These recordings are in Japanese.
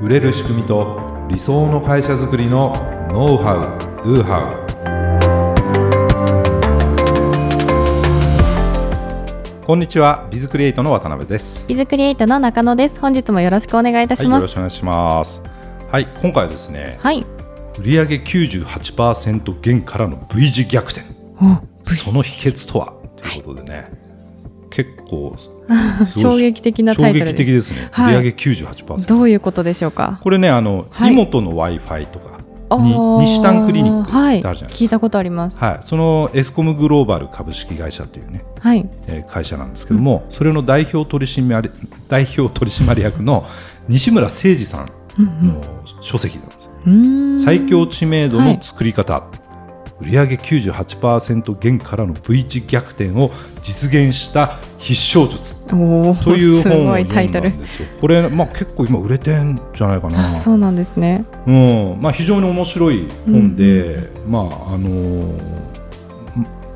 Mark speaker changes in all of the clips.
Speaker 1: 売れる仕組みと理想の会社づくりのノウハウ・ドゥハウこんにちはビズクリエイトの渡辺です。
Speaker 2: ビズクリエイトの中野です。本日もよろしくお願いいたし
Speaker 1: はい、よ
Speaker 2: ます
Speaker 1: ろしくお願いします。はい今回はですね
Speaker 2: はい、
Speaker 1: 売上98%減からの V 字逆転。
Speaker 2: お
Speaker 1: その秘訣とは？ということでね、結構
Speaker 2: 衝撃的なタイトル
Speaker 1: 衝撃的
Speaker 2: で
Speaker 1: ですね、
Speaker 2: はい。
Speaker 1: 売上98%
Speaker 2: どういうことでしょうか？
Speaker 1: これねあの、
Speaker 2: はい。
Speaker 1: 妹の w i f i とか
Speaker 2: あ
Speaker 1: に
Speaker 2: ー。
Speaker 1: 西丹クリニックって
Speaker 2: はい
Speaker 1: あるじゃないですか、
Speaker 2: 聞いたことあります。
Speaker 1: はい、そのエスコムグローバル株式会社というね、
Speaker 2: はい。
Speaker 1: えー会社なんですけども、それの代表取締役 代表取締役の西村誠二さんの書籍なんですよ、
Speaker 2: うーん。
Speaker 1: 最強知名度の作り方、売上98%減からの V 字逆転を実現した必勝術。という
Speaker 2: す
Speaker 1: 本を読んだんですよ。これ、まあ、結構今売れてんじゃないかな。
Speaker 2: あそうなんですね。
Speaker 1: うん。まあ、非常に面白い本で、まああのー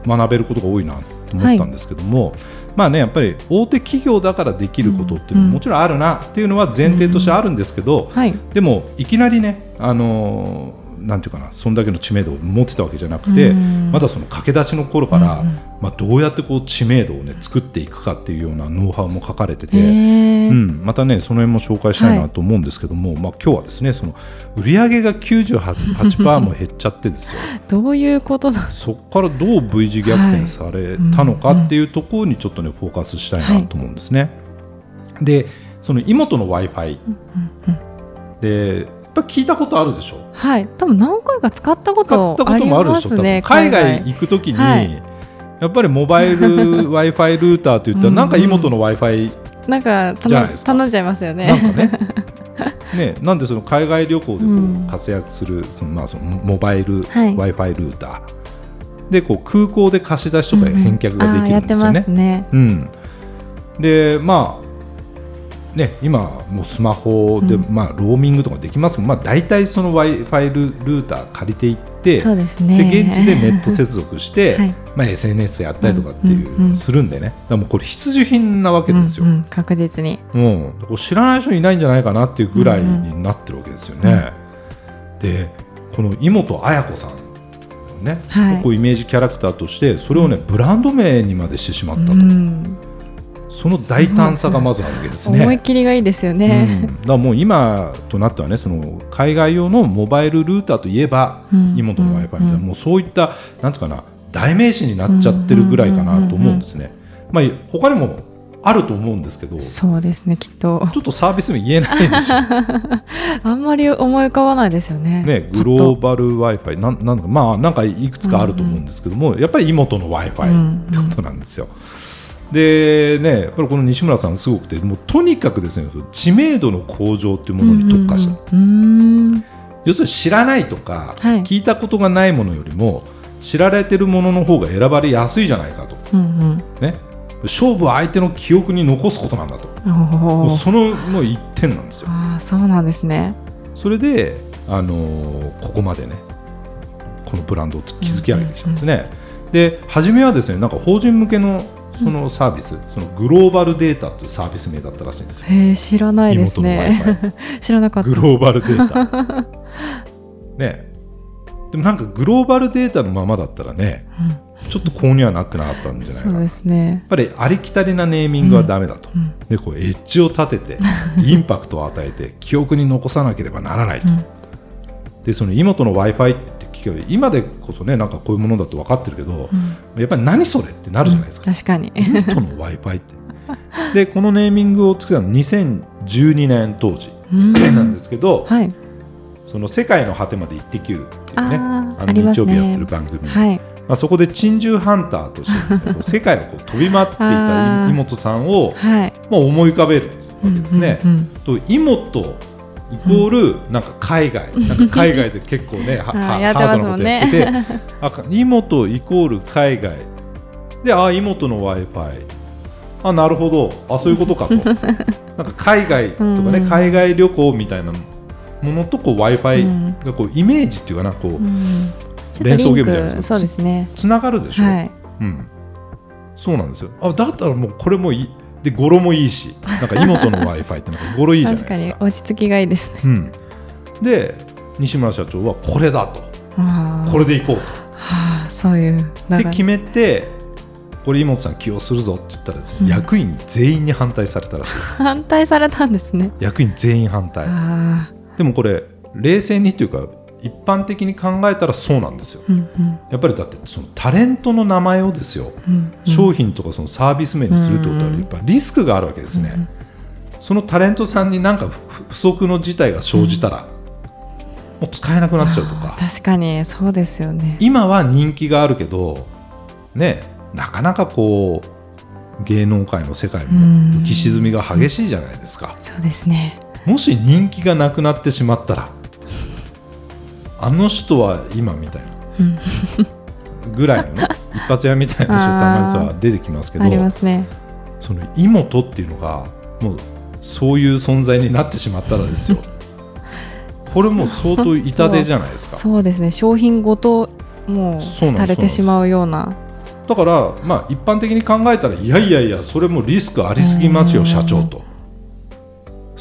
Speaker 1: 学べることが多いなと思ったんですけども、まあねやっぱり大手企業だからできることっていうの
Speaker 2: うん
Speaker 1: ももちろんあるなっていうのは前提としてあるんですけど、
Speaker 2: はい。
Speaker 1: でもいきなりね、あのーなんていうかなそんだけの知名度を持ってたわけじゃなくて、
Speaker 2: うん。
Speaker 1: まだその駆け出しの頃から、
Speaker 2: うんうん。
Speaker 1: まあ、どうやってこう知名度を、ね、作っていくかっていうようなノウハウも書かれてて。うん、またねその辺も紹介したいなと思うんですけども、まあ今日はですねその売上が98%も減っちゃってですよ。
Speaker 2: どういうことだ？
Speaker 1: そこからどう V 字逆転されたのかっていうところにちょっとねフォーカスしたいなと思うんですね。でその妹の w i f i でぱ聞いたことあるでしょ？
Speaker 2: はい。多分何回か使ったこ
Speaker 1: と
Speaker 2: とあり
Speaker 1: もあるでしょ？
Speaker 2: ますね。
Speaker 1: 海外。行くときに、
Speaker 2: はい。
Speaker 1: やっぱりモバイル w i f i ルーターといったらなんか妹の w i f i
Speaker 2: なんか。頼んじゃいますよね。
Speaker 1: なんかね。ねなんでその海外旅行でこ
Speaker 2: うん。
Speaker 1: う活躍するそのまあそのモバイル
Speaker 2: はい。
Speaker 1: W i f i ルーター。でこう空港で貸し出しとか返却ができるんですよね。
Speaker 2: あーやってます。ね。
Speaker 1: うん。でまあね今もうスマホで、
Speaker 2: うん。
Speaker 1: まあローミングとかできますけど、まあ大体その w i f i ルルーター借りていって
Speaker 2: そうですね。
Speaker 1: で現地でネット接続して、
Speaker 2: はい。
Speaker 1: まあ SNS やったりとかっていう、
Speaker 2: うんうんうん
Speaker 1: するんでね。だからもうこれ必需品なわけですよ。
Speaker 2: うんうん確実に。
Speaker 1: うん、知らない人いないんじゃないかなっていうぐらいになってるわけですよね。でこの妹綾子さんのね、
Speaker 2: はい。
Speaker 1: こうイメージキャラクターとしてそれをね、ブランド名にまでしてしまったと、
Speaker 2: うん
Speaker 1: その大胆さがまずあるわけですね。
Speaker 2: 思い切りがいいですよ
Speaker 1: うん、
Speaker 2: ね、
Speaker 1: だからもう今となってはねその海外用のモバイルルーターといえば、
Speaker 2: うん。
Speaker 1: 妹の w i f i みたいな、
Speaker 2: うん。
Speaker 1: もうそういったなんていうかな代名詞になっちゃってるぐらいかなと思うんですね。まあ他にもあると思うんですけどち
Speaker 2: そうですねきっと。
Speaker 1: ょっとサービス名言えないでしょ。
Speaker 2: あんまり思い浮かばないですよね。
Speaker 1: ね、グローバル w i f i なんなんかまあなんかいくつかあると思うんですけども、やっぱり妹の w i f i
Speaker 2: うん
Speaker 1: ってことなんですよ。でねやっぱりこの西村さんすごくてもうとにかくですね知名度の向上っていうものに特化した、
Speaker 2: うんうんうん
Speaker 1: 要するに知らないとか、
Speaker 2: はい
Speaker 1: 聞いたことがないものよりも知られてるものの方が選ばれやすいじゃないかと、
Speaker 2: うんうん
Speaker 1: ね、勝負は相手の記憶に残すことなんだと。そのもう一点なんですよ。
Speaker 2: ああそうなんですね。
Speaker 1: それで、あのーここまでねこのブランドを築き上げてきたんですね。で初めはですねなんか法人向けのそのサービス、そのグローバルデータっていうサービス名だったらしいんですよ。
Speaker 2: へえ知らないですね。知らなかった。
Speaker 1: グローバルデータ。ね。でもなんかグローバルデータのままだったらね、ちょっとこうにはなってなかったんじゃないかな。
Speaker 2: そうですね。
Speaker 1: やっぱりありきたりなネーミングはダメだと、
Speaker 2: うん。
Speaker 1: でこうエッジを立ててインパクトを与えて記憶に残さなければならないと、
Speaker 2: うん
Speaker 1: でその妹の w i f i って機械今でこそねなんかこういうものだと分かってるけど、やっぱり何それってなるじゃないですか、
Speaker 2: 確かに。
Speaker 1: 妹の w i f i って。でこのネーミングをつけたの2012年当時
Speaker 2: うん。
Speaker 1: なんですけど、
Speaker 2: はい。
Speaker 1: その「世界の果てまで行ってきゅう」っていうね
Speaker 2: あ
Speaker 1: の日曜日やってる番組、
Speaker 2: はい。
Speaker 1: まあ、そこで珍獣ハンターとしてです世界をこう飛び回っていた 妹さんを、
Speaker 2: はい。
Speaker 1: まあ、思い浮かべるわけですね。
Speaker 2: うんうんうん。
Speaker 1: と妹イコールなんか海外、なんか海外で結構ね はは
Speaker 2: やってますもんね。
Speaker 1: ハードなことやってて あか妹イコール海外。であ妹の w i f i あなるほど。あそういうことかと。なんか海外とかね、
Speaker 2: うん。
Speaker 1: 海外旅行みたいなものと w i f i
Speaker 2: うん。
Speaker 1: がこうイメージっていうかなこう、
Speaker 2: うん。
Speaker 1: 連想ゲームじゃないですか。
Speaker 2: クそうですね。
Speaker 1: つながるでしょ、
Speaker 2: はい。
Speaker 1: うん、そうなんですよ。あだったらもうこれもいいで語呂もいいしなんか妹の w i f i ってなんか語呂いいじゃない
Speaker 2: 確か
Speaker 1: ですか。
Speaker 2: に落ち着きがいいですね。
Speaker 1: うん、で西村社長はこれだと。これでいこうと。
Speaker 2: はあそういう
Speaker 1: で決めてこれ妹さん起用するぞって言ったらね、
Speaker 2: うん。
Speaker 1: 役員全員に反対されたらしいです。
Speaker 2: 反対されたんですね。
Speaker 1: 役員全員反対。
Speaker 2: あ
Speaker 1: でもこれ冷静にっていうか一般的に考えたらそうなんですよ。
Speaker 2: あうんうん。
Speaker 1: やっぱりだってそのタレントの名前をですよ、
Speaker 2: うん
Speaker 1: 商品とかそのサービス名にするってことはやっぱリスクがあるわけですね、そのタレントさんになんか不不足の事態が生じたら、もう使えなくなっちゃうとか。
Speaker 2: 確かにそうですよね。
Speaker 1: 今は人気があるけどねなかなかこう芸能界の世界も浮き沈みが激しいじゃないですか。
Speaker 2: そうですね。
Speaker 1: もし人気がなくなってしまったらあの人は今みたいな。
Speaker 2: うん。
Speaker 1: ぐらいのね 一発屋みたいな人たまにさ出てきますけど
Speaker 2: ありますね。
Speaker 1: その妹っていうのがもうそういう存在になってしまったらですよ。これもう相当痛手じゃないですか。
Speaker 2: そうですね。商品ごともうされてしまうような。
Speaker 1: だからまあ一般的に考えたらいやいやいやそれもリスクありすぎますよ
Speaker 2: うん。
Speaker 1: 社長と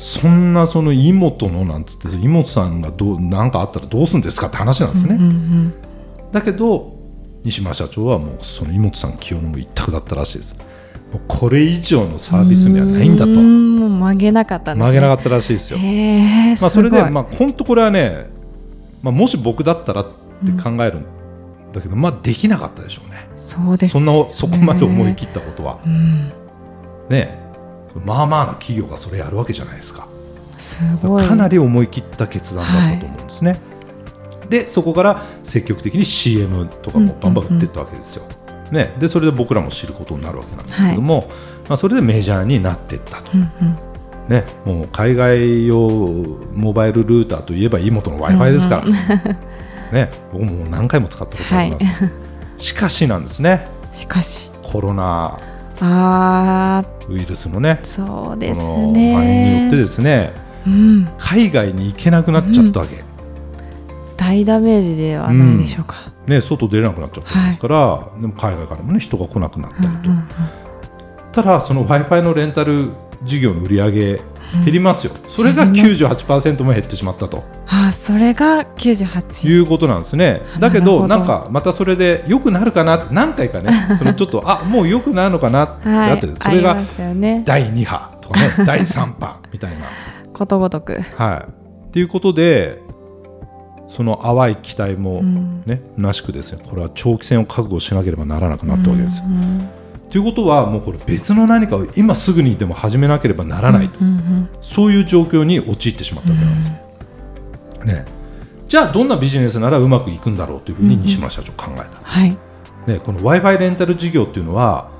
Speaker 1: そんなその妹のなんつって妹さんがどう何かあったらどうするんですかって話なんですね、
Speaker 2: うんうん
Speaker 1: だけど西村社長はもうその妹さん起用のも一択だったらしいです。これ以上のサービスにはないんだと。
Speaker 2: もう曲げなかったんですね。
Speaker 1: 曲げなかったらしいですよ。まあ、それで、まあ、本当これはね、まあ、もし僕だったらって考えるんだけど、まあ、できなかったでしょうね。
Speaker 2: そうです
Speaker 1: そんなそこまで思い切ったことは、
Speaker 2: うん。
Speaker 1: ね、まあまあな企業がそれやるわけじゃないですか。
Speaker 2: すごい。
Speaker 1: かなり思い切った決断だったと思うんですね。で、そこから積極的に CM とかもバンバン打っていったわけですよ。ね、でそれで僕らも知ることになるわけなんですけども、まあ、それでメジャーになっていったと。
Speaker 2: うんうん。
Speaker 1: ね、もう海外用モバイルルーターといえば妹の w i f i ですから、ね、僕も何回も使ったことあります、しかしなんですね。
Speaker 2: しかし。
Speaker 1: コロナ
Speaker 2: あ
Speaker 1: ウイルスのね。
Speaker 2: ーそうです
Speaker 1: この蔓延によって
Speaker 2: ね
Speaker 1: ですね
Speaker 2: うん。
Speaker 1: 海外に行けなくなっちゃったわけ、
Speaker 2: 大ダメージではないでしょうか。
Speaker 1: ね、外出れなくなっちゃったんですから、でも海外からもね人が来なくなったりと、
Speaker 2: うんうん
Speaker 1: ただその w i f i のレンタル事業の売り上げ減りますよ、それが
Speaker 2: 減ります。
Speaker 1: 98%も減ってしまったと。
Speaker 2: あーそれが
Speaker 1: い
Speaker 2: 98
Speaker 1: うことなんですね。だけ
Speaker 2: ど
Speaker 1: ど。なんかまたそれで良くなるかな？って何回かね。そのちょっとあもう良くなるのかな？って
Speaker 2: はい
Speaker 1: あって、それが第2波とかね 第3波みたいな。
Speaker 2: ことごとく。
Speaker 1: はい、っていうことでその淡い期待も
Speaker 2: うん。
Speaker 1: ね、虚しくですねこれは長期戦を覚悟しなければならなくなったわけですよ。
Speaker 2: うん
Speaker 1: ということはもうこれ別の何かを今すぐにでも始めなければならないと、
Speaker 2: うんうん
Speaker 1: そういう状況に陥ってしまったわけなんです。よ。ね、じゃあどんなビジネスならうまくいくんだろうというふうに西村社長考えた。
Speaker 2: はい。
Speaker 1: ね、この w i f i レンタル事業っていうのは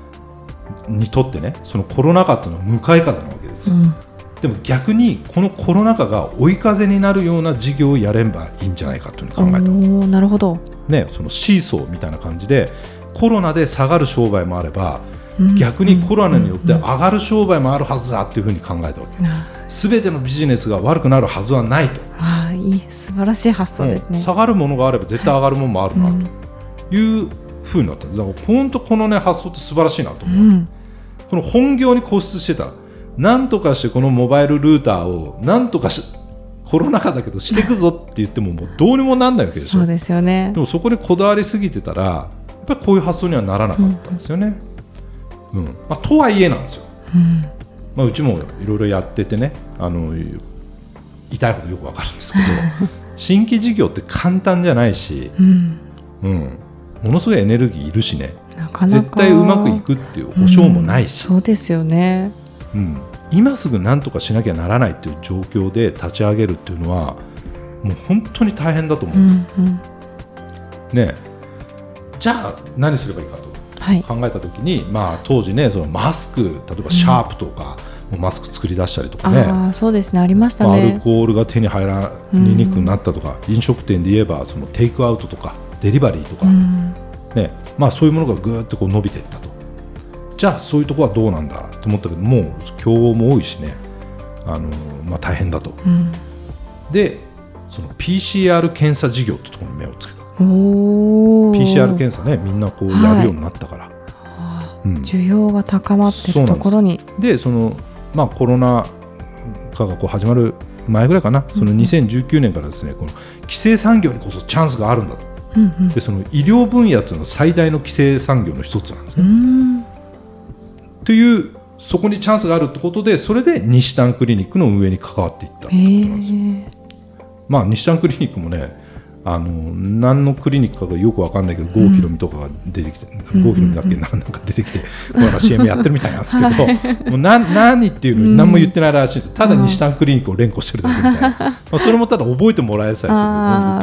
Speaker 1: にとってねそのコロナ禍っていうのは向かい風なわけですよ、
Speaker 2: うん。
Speaker 1: でも逆にこのコロナ禍が追い風になるような事業をやればいいんじゃないかというふうに考えた、
Speaker 2: おーなるほど
Speaker 1: ね、そのシーソーみたいな感じでコロナで下がる商売もあれば
Speaker 2: うん。
Speaker 1: 逆にコロナによって上がる商売もあるはずだというふうに考えたわけ
Speaker 2: あ
Speaker 1: 全てのビジネスが悪くなるはずはないと、
Speaker 2: あーい。い素晴らしい発想ですね。
Speaker 1: うん。下がるものがあれば絶対上がるものもあるな
Speaker 2: うん。
Speaker 1: というふうになった。だから本当このね発想って素晴らしいなと思う、
Speaker 2: うん。
Speaker 1: この本業に固執してた。なんとかしてこのモバイルルーターをなんとかしコロナ禍だけどしていくぞって言ってももうどうにもなんないわけでしょ。
Speaker 2: そうですよね。
Speaker 1: でもそこにこだわりすぎてたらぱりこういう発想にはならなかったんですよね。うん。まあ、とはいえなんですよ、
Speaker 2: うん。
Speaker 1: まあ、うちもいろいろやっててねあの痛いほどよくわかるんですけど 新規事業って簡単じゃないし、
Speaker 2: うん。
Speaker 1: うん、ものすごいエネルギーいるしね。
Speaker 2: なかなか。
Speaker 1: 絶対うまくいくっていう保証もないし、
Speaker 2: そうですよね。
Speaker 1: うん、今すぐ何とかしなきゃならないっていう状況で立ち上げるっていうのはもう本当に大変だと思
Speaker 2: う
Speaker 1: うんです。
Speaker 2: んうん。
Speaker 1: ねじゃあ何すればいいかと
Speaker 2: はい。
Speaker 1: 考えた時に、まあ、当時ねそのマスク例えばシャープとか、もうマスク作り出したりとかね、
Speaker 2: ああそうですねありました
Speaker 1: まあアル
Speaker 2: ね
Speaker 1: コールが手に入らにくくなったとか、飲食店で言えばそのテイクアウトとかデリバリーとか、
Speaker 2: うん。
Speaker 1: ね。まあ、そういうものがぐーっとこう伸びていったと。じゃあそういうところはどうなんだと思ったけどもう競合も多いしね。あの、まあ、大変だと。
Speaker 2: うん。
Speaker 1: でその PCR 検査事業ってところに目をつけた PCR 検査ねみんなこうやるようになったから、うん。
Speaker 2: 需要が高まってるところに。
Speaker 1: でそのまあ、コロナ禍がこう始まる前ぐらいかな、その2019年からですねこの規制産業にこそチャンスがあるんだと。
Speaker 2: うんうん。
Speaker 1: でその医療分野というのは最大の規制産業の一つなんです
Speaker 2: う
Speaker 1: ね。
Speaker 2: ん。
Speaker 1: というそこにチャンスがあるってことでそれで西丹クリニックの運営に関わっていったって
Speaker 2: へ
Speaker 1: ことなんですよ。
Speaker 2: え
Speaker 1: まあ、西丹クリニックもねあの何のクリニックかがよくわかんないけど、郷ひろみとかが出てきて、郷ひろみだっけななんか出てきて、こうなんか CM やってるみたいなんですけど、もうな何っていうのに何も言ってないらしいただ西丹クリニックを連呼してるだけみたいな、まあ、それもただ覚えてもらえさ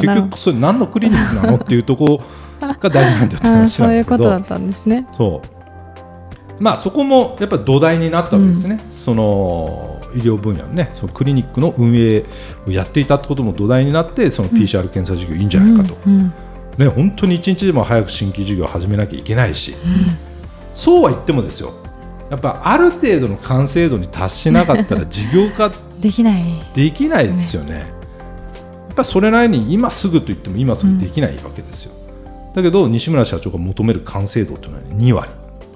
Speaker 1: えする。結局それ何のクリニックなのっていうところが大事なんだよって
Speaker 2: あー
Speaker 1: 話
Speaker 2: そうんいうことだったんですね。
Speaker 1: そう。まあそこもやっぱり土台になったわけですね、その医療分野のねそのクリニックの運営をやっていたことも土台になってその PCR 検査事業いいんじゃないかと、
Speaker 2: うんうん。
Speaker 1: ね、本当に一日でも早く新規事業を始めなきゃいけないし、そうは言ってもですよ。やっぱある程度の完成度に達しなかったら 事業化
Speaker 2: できない。
Speaker 1: できないですよね。やっぱりそれなりに今すぐと言っても今すぐできないわけですよ。だけど西村社長が求める完成度というのは2割。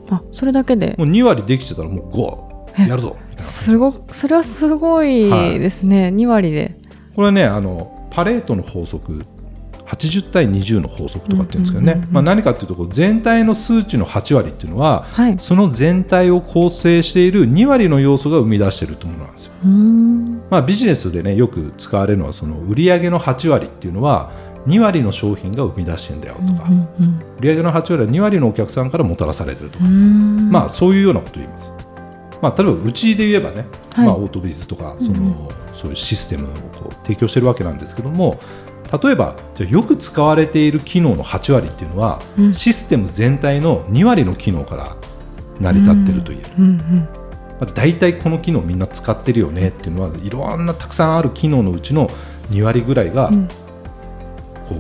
Speaker 2: あそれだけで。
Speaker 1: もう2割できてたらもう5やるぞ
Speaker 2: すごそれはすごいですね、2割で。
Speaker 1: これねあのパレートの法則80対20の法則とかっていうんですけどね、まあ、何かっていうとこう全体の数値の8割っていうのは
Speaker 2: はい。
Speaker 1: その全体を構成している2割の要素が生み出しているというものなんですよ。まあ、ビジネスでねよく使われるのはその売上の8割っていうのは2割の商品が生み出してんだよとか、売上の8割は2割のお客さんからもたらされてるとか、まあそういうようなことを言います。まあ、例えばうちで言えばね、
Speaker 2: はい。
Speaker 1: まあ、オートビズとかその、そういうシステムをこう提供してるわけなんですけども例えばじゃあよく使われている機能の8割っていうのは、
Speaker 2: うん。
Speaker 1: システム全体の2割の機能から成り立ってると言える、
Speaker 2: うん。うん
Speaker 1: まあ、大体この機能みんな使ってるよねっていうのはいろんなたくさんある機能のうちの2割ぐらいが
Speaker 2: うん。
Speaker 1: こ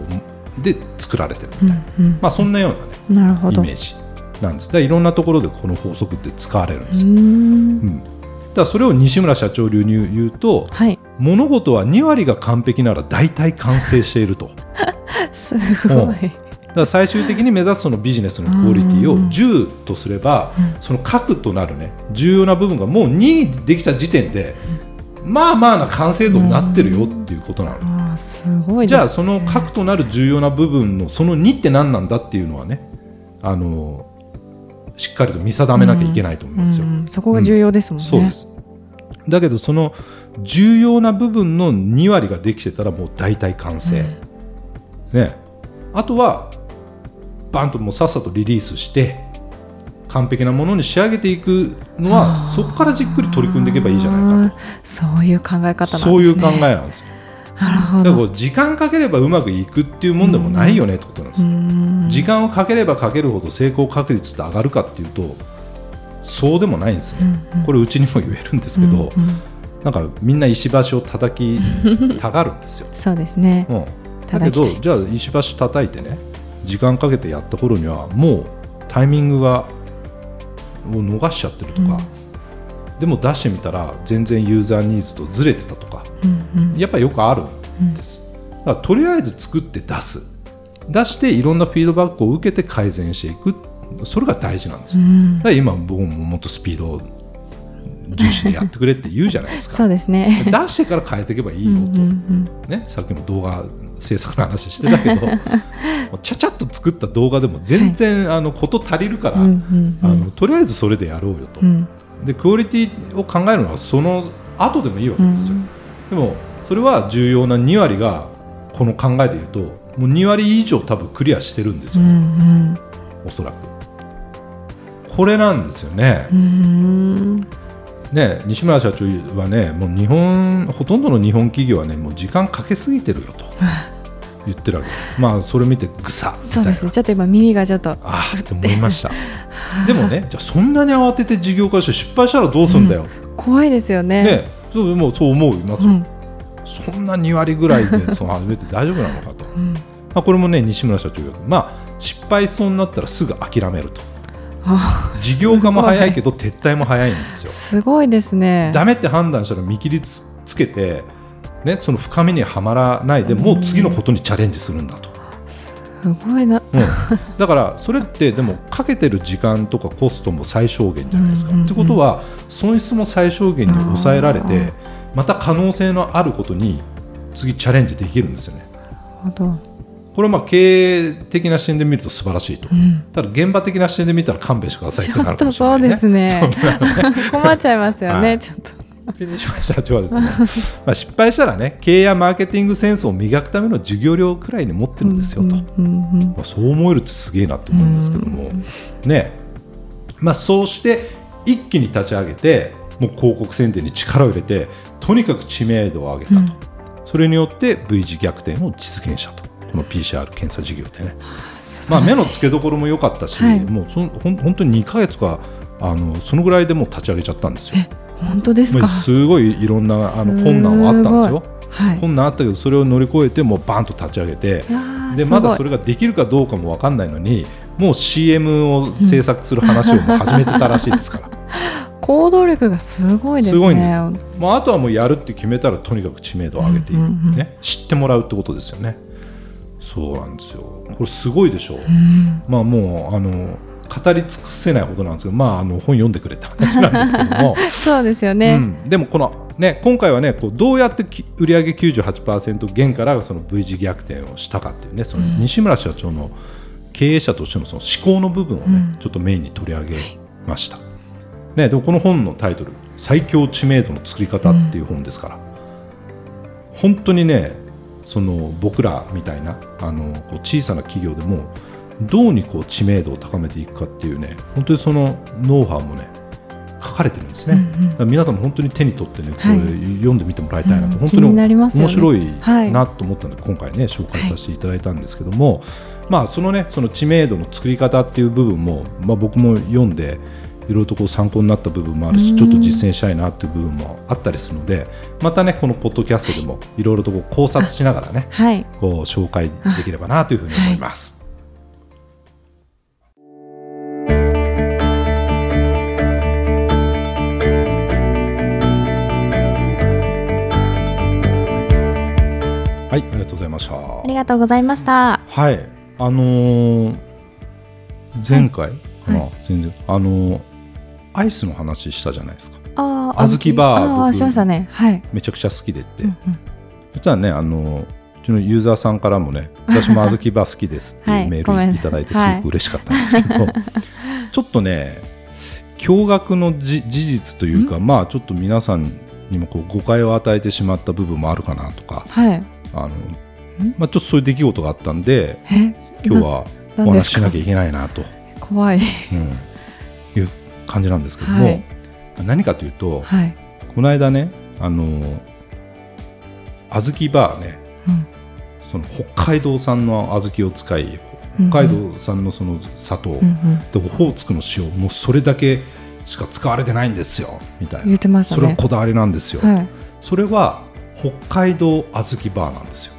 Speaker 1: うで作られてる、
Speaker 2: うんうん。
Speaker 1: まあ、そんなような、ね、
Speaker 2: なるほど。
Speaker 1: イメージなんです。だからいろんなところでこの法則って使われるん
Speaker 2: う
Speaker 1: ですよ、うん、だからそれを西村社長流に言うと
Speaker 2: はい。
Speaker 1: 物事は2割が完璧なら大体完成していると。
Speaker 2: すご
Speaker 1: うん。
Speaker 2: い。
Speaker 1: だから最終的に目指すそのビジネスのクオリティを
Speaker 2: うん。
Speaker 1: 10とすれば、
Speaker 2: うん。
Speaker 1: その核となるね重要な部分がもう2できた時点で、まあまあな完成度になってるよっていうことなの、
Speaker 2: ああすごいね。
Speaker 1: じゃあその核となる重要な部分のその2って何なんだっていうのはねあのしっかりと見定めなきゃいけないと思いますよ。
Speaker 2: うんうんそこが重要ですもんね。
Speaker 1: そうです。だけどその重要な部分の2割ができてたらもう大体完成、ね、あとはバンともうさっさとリリースして完璧なものに仕上げていくのはそこからじっくり取り組んでいけばいいじゃないか
Speaker 2: あーそういう考え方なんですね。
Speaker 1: とそういう考えなんです。よ
Speaker 2: なるほ
Speaker 1: 時間かければうまくいくっていうもんでもないよねってことなんですよ、
Speaker 2: うーん。
Speaker 1: 時間をかければかけるほど成功確率って上がるかっていうとそうでもないんですね、
Speaker 2: うんうん。
Speaker 1: これうちにも言えるんですけど、
Speaker 2: うんうん。
Speaker 1: なんかみんな石橋を叩き たがるんですよ。
Speaker 2: そうですね。
Speaker 1: うん、だけどじゃあ石橋叩いてね時間かけてやった頃にはもうタイミングがを逃しちゃってるとか、でも出してみたら全然ユーザーニーズとずれてたとか
Speaker 2: うんうん。
Speaker 1: やっぱよくあるんです。だからとりあえず作って出す。出していろんなフィードバックを受けて改善していく。それが大事なんですよ。
Speaker 2: うん。
Speaker 1: だから今僕ももっとスピードを重視でやってくれって言うじゃないですか。
Speaker 2: そうですね。
Speaker 1: 出してから変えていけばいいよと、
Speaker 2: うんうん
Speaker 1: ね、さっきも動画制作の話してたけど ちゃちゃっと作った動画でも全然、あのこと足りるから、
Speaker 2: うんうん
Speaker 1: あのとりあえずそれでやろうよと、
Speaker 2: うん。
Speaker 1: でクオリティを考えるのはその後でもいいわ
Speaker 2: うん
Speaker 1: けですよ、でもそれは重要な2割がこの考えでいうともう2割以上多分クリアしてるんです
Speaker 2: う
Speaker 1: よ、
Speaker 2: ん
Speaker 1: おそらくこれなんですよね、
Speaker 2: うんうん
Speaker 1: ね、西村社長はね、もう日本ほとんどの日本企業はね、もう時間かけすぎてるよと 言ってるわけ。まあそれ見てぐさみたいう
Speaker 2: ですね。ちょっと今耳がちょっと。
Speaker 1: ああって思いました。でもね、じゃあそんなに慌てて事業化して失敗したらどうするんだよ。
Speaker 2: 怖いですよね。
Speaker 1: ね、そうもうそう思いますよ。
Speaker 2: うん
Speaker 1: そんな2割ぐらいで その始めて大丈夫なのかと。
Speaker 2: うん
Speaker 1: まあこれもね西村社長がまあ失敗しそうになったらすぐ諦めると。
Speaker 2: あ
Speaker 1: 事業化も早いけど撤退も早いんですよ。
Speaker 2: すごいですね。
Speaker 1: ダメって判断したら見切りつつけて、ね、その深みにはまらないでもう次のことにチャレンジするんだと、
Speaker 2: すごいな。
Speaker 1: うん、だからそれってでもかけてる時間とかコストも最小限じゃないですか。ってことは損失も最小限に抑えられてまた可能性のあることに次チャレンジできるんですよね。
Speaker 2: なるほど。
Speaker 1: これはまあ経営的な視点で見ると素晴らしいと、
Speaker 2: うん。
Speaker 1: ただ現場的な視点で見たら勘弁してくださいっ
Speaker 2: ち
Speaker 1: てなるか
Speaker 2: ょっとそう
Speaker 1: もしれないね。
Speaker 2: ですね
Speaker 1: そう。
Speaker 2: 困っちゃいますよね。
Speaker 1: はい
Speaker 2: ちょっと。
Speaker 1: で西村社長はですね、まあ失敗したらね経営やマーケティングセンスを磨くための授業料くらいに持ってるんですよと、まあ、そう思えるってすげえなと思うんですけども、ね。まあ、そうして一気に立ち上げてもう広告宣伝に力を入れてとにかく知名度を上げたと、
Speaker 2: うん。
Speaker 1: それによって V 字逆転を実現したと。この PCR 検査事業でね、まあ、目の付けどころも良かったし、
Speaker 2: はい。
Speaker 1: もうそのほん本当に2か月かあのそのぐらいでもう立ち上げちゃったんですよ。
Speaker 2: 本当ですか？
Speaker 1: まあすごいいろんなあの困難はあったんですよ。
Speaker 2: はい。
Speaker 1: 困難あったけどそれを乗り越えてもうバンと立ち上げてですまだそれができるかどうかも分かんないのにもう CM を制作する話をもう始めてたらしいですから、
Speaker 2: 行動力がすごいですね。
Speaker 1: すごいんですまあ、あとはもうやるって決めたらとにかく知名度を上げていく、
Speaker 2: うんうんうん。
Speaker 1: ね、知ってもらうってことですよね。そうなんですよ。これすごいでしょう、
Speaker 2: うん。
Speaker 1: まあもうあの語り尽くせないほどなんですけど、まあ、あの本読んでくれた話なんですけども。
Speaker 2: そうですよ
Speaker 1: う
Speaker 2: ね。
Speaker 1: ん、でもこの、ね、今回はねこうどうやってき売上98%減からその V 字逆転をしたかっていうねその西村社長の経営者としてのその思考の部分をね、
Speaker 2: うん。
Speaker 1: ちょっとメインに取り上げました、ね、でもこの本のタイトル「最強知名度の作り方」っていう本ですから、本当にねその僕らみたいなあのこう小さな企業でもどうにこう知名度を高めていくかっていうね本当にそのノウハウもね書かれてるんですね、
Speaker 2: うんうん。
Speaker 1: 皆さんも本当に手に取ってねこれ
Speaker 2: はい
Speaker 1: 読んでみてもらいたいなと、
Speaker 2: うん。
Speaker 1: 本当に面白い
Speaker 2: はい
Speaker 1: なと思ったので、今回ね紹介させていただいたんですけども、まあそのねその知名度の作り方っていう部分も、まあ、僕も読んでいろいろとこう参考になった部分もあるし
Speaker 2: うん。
Speaker 1: ちょっと実践したいなっていう部分もあったりするのでまたねこのポッドキャストでもいろいろとこう考察しながらね
Speaker 2: はい。
Speaker 1: こう紹介できればなというふうに思います。はい、ありがとうございました。
Speaker 2: ありがとうございました。
Speaker 1: はい、あのー前回かな、
Speaker 2: はい
Speaker 1: 全然あのーアイスの話したじゃないですか。
Speaker 2: ああ、
Speaker 1: 小豆バー
Speaker 2: ああ、
Speaker 1: 僕
Speaker 2: しましたね。はい。
Speaker 1: めちゃくちゃ好きでって。
Speaker 2: うんうん
Speaker 1: 実はねあのうちのユーザーさんからもね 私も小豆バー好きですって
Speaker 2: はいいう
Speaker 1: メールいただいてすごく嬉しかったんですけど、ちょっとね驚愕のじ事実というかまあちょっと皆さんにもこう誤解を与えてしまった部分もあるかなとか
Speaker 2: はい。
Speaker 1: あの、まあ、ちょっとそういう出来事があったんで
Speaker 2: え、
Speaker 1: 今日はお話ししなきゃいけないなと、
Speaker 2: 怖い。
Speaker 1: うん、いう感じなんですけども、
Speaker 2: はい
Speaker 1: 何かというと、
Speaker 2: はい。
Speaker 1: この間ねあの小豆バーね
Speaker 2: うん
Speaker 1: その北海道産の小豆を使い
Speaker 2: うん
Speaker 1: 北海道産のその砂糖、
Speaker 2: うんうん。
Speaker 1: でオホーツクの塩もうそれだけしか使われてないんですよみたい
Speaker 2: 言
Speaker 1: な
Speaker 2: ってましたね。
Speaker 1: それはこだわりなんですよ、
Speaker 2: はい。
Speaker 1: それは北海道小豆バーなんですよ。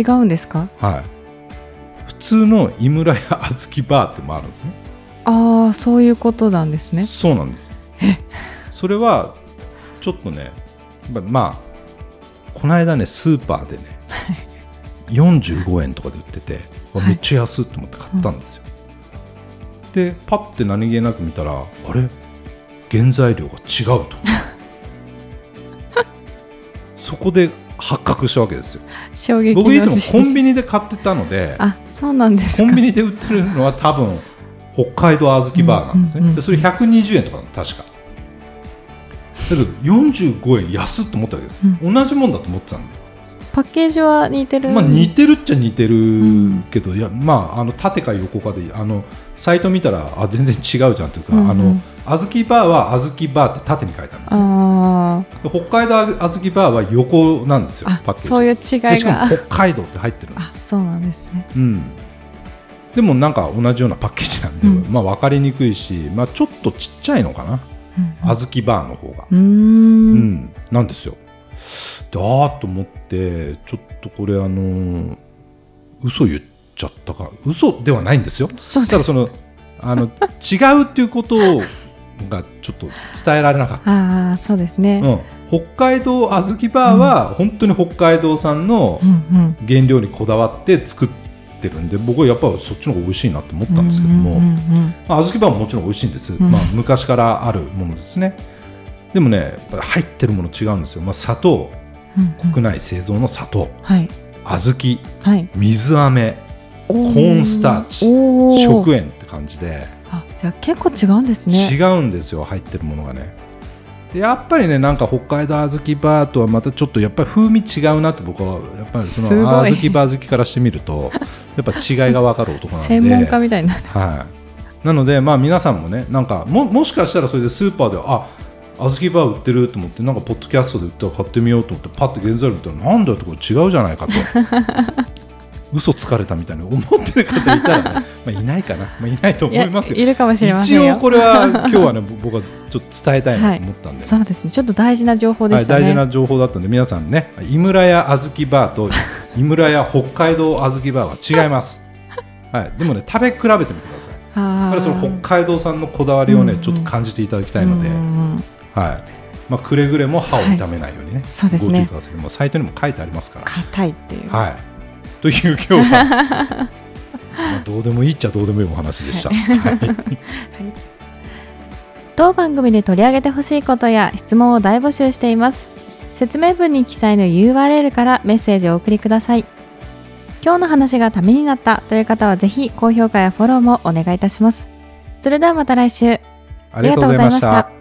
Speaker 2: 違うんですか？
Speaker 1: はい。普通の井村屋小豆バーってもあるんですね。
Speaker 2: ああ、そういうことなんですね。
Speaker 1: そうなんです。それはちょっとねままあこの間ねスーパーでね45円とかで売ってて、わ
Speaker 2: はい。
Speaker 1: めっちゃ安いと思って買ったんですよ、でパッて何気なく見たらあれ？原材料が違うとそこで発覚したわけですよ。
Speaker 2: 衝撃の
Speaker 1: 僕いつもコンビニで買ってたので
Speaker 2: あ、そうなんですか。
Speaker 1: コンビニで売ってるのは多分北海道小豆バーなんですね、
Speaker 2: うんうんうん
Speaker 1: でそれ120円とか確か。だけど45円安っと思ったわけです、同じもんだと思ってたんで、
Speaker 2: パッケージは似てる。
Speaker 1: まあ、似てるっちゃ似てる
Speaker 2: ん。
Speaker 1: けど、いやまああの縦か横かであのサイト見たらあ全然違うじゃんというか、
Speaker 2: うんうん。
Speaker 1: あの小豆バーは小豆バーって縦に書いてあるんですよ。北海道小豆バーは横なんですよパッケージ。
Speaker 2: そういう違い
Speaker 1: でしかも
Speaker 2: が。
Speaker 1: 北海道って入ってるんで
Speaker 2: あ、
Speaker 1: す
Speaker 2: そうなんですね。
Speaker 1: うん、でもなんか同じようなパッケージなんで、
Speaker 2: うん。
Speaker 1: まあ分かりにくいし、まあ、ちょっとちっちゃいのかな、
Speaker 2: うん
Speaker 1: 小豆バーの方が、
Speaker 2: う
Speaker 1: ん。ん。なんですよ。であーと思ってちょっとこれあのー嘘言っちゃったか嘘ではないんですよ。ただそのあの違うっていうことがちょっと伝えられなかった、
Speaker 2: ああ、そうですね。
Speaker 1: うん、北海道小豆バーは本当に北海道産の
Speaker 2: うんうん。
Speaker 1: 原料にこだわって作っってるんで僕はやっぱそっちの方が美味しいなと思ったんですけども、
Speaker 2: うんうんうん
Speaker 1: まあ、小豆バーももちろん美味しいんです、
Speaker 2: ん。
Speaker 1: まあ、昔からあるものですね。でもねやっぱり入ってるもの違うんですよ、まあ、砂糖。
Speaker 2: うんうん。
Speaker 1: 国内製造の砂糖。
Speaker 2: はい。
Speaker 1: 小豆。
Speaker 2: はい。
Speaker 1: 水飴
Speaker 2: コ
Speaker 1: コーンスターチ食塩って感じで。
Speaker 2: あじゃあ結構違うんですね。
Speaker 1: 違うんですよ入ってるものがね。でやっぱりねなんか北海道小豆バーとはまたちょっとやっぱり風味違うなって僕はやっぱりその小豆バー好きからしてみると やっぱ違いが分かる男なんで。
Speaker 2: 専門家みたいになって
Speaker 1: はい、なので、まあ、皆さんもねなんかももしかしたらそれでスーパーであ小豆バー売ってると思ってなんかポッドキャストで売ったら買ってみようと思ってパッて原材料見たらなんだよってこれ違うじゃないかと 嘘つかれたみたいに思ってる方いたらね、まあ、いないかな、まあ、いないと思いますよ。
Speaker 2: いるかもしれませんよ。
Speaker 1: 一応これは今日はね僕はちょっと伝えたいなと思ったんで、
Speaker 2: そうですね。ちょっと大事な情報で
Speaker 1: はい、
Speaker 2: したね、
Speaker 1: 大事な情報だったんで皆さんね。井村屋小豆バーと井村屋北海道小豆バーは違います、はい、でもね食べ比べてみてください。
Speaker 2: あ
Speaker 1: やっぱりその北海道産のこだわりをね、
Speaker 2: うんうん
Speaker 1: ちょっと感じていただきたいので、はい。まあ、くれぐれも歯を痛めないようにね、
Speaker 2: そうですね。
Speaker 1: ご注意ください。もうサイトにも書いてありますから。
Speaker 2: 硬いっていう、
Speaker 1: はい、という今日は。まあどうでもいいっちゃどうでもいいお話でした。はい。
Speaker 2: 当番組で取り上げてほしいことや質問を大募集しています。説明文に記載の URL からメッセージをお送りください。今日の話がためになったという方はぜひ高評価やフォローもお願いいたします。それではまた来週。
Speaker 1: ありがとうございました。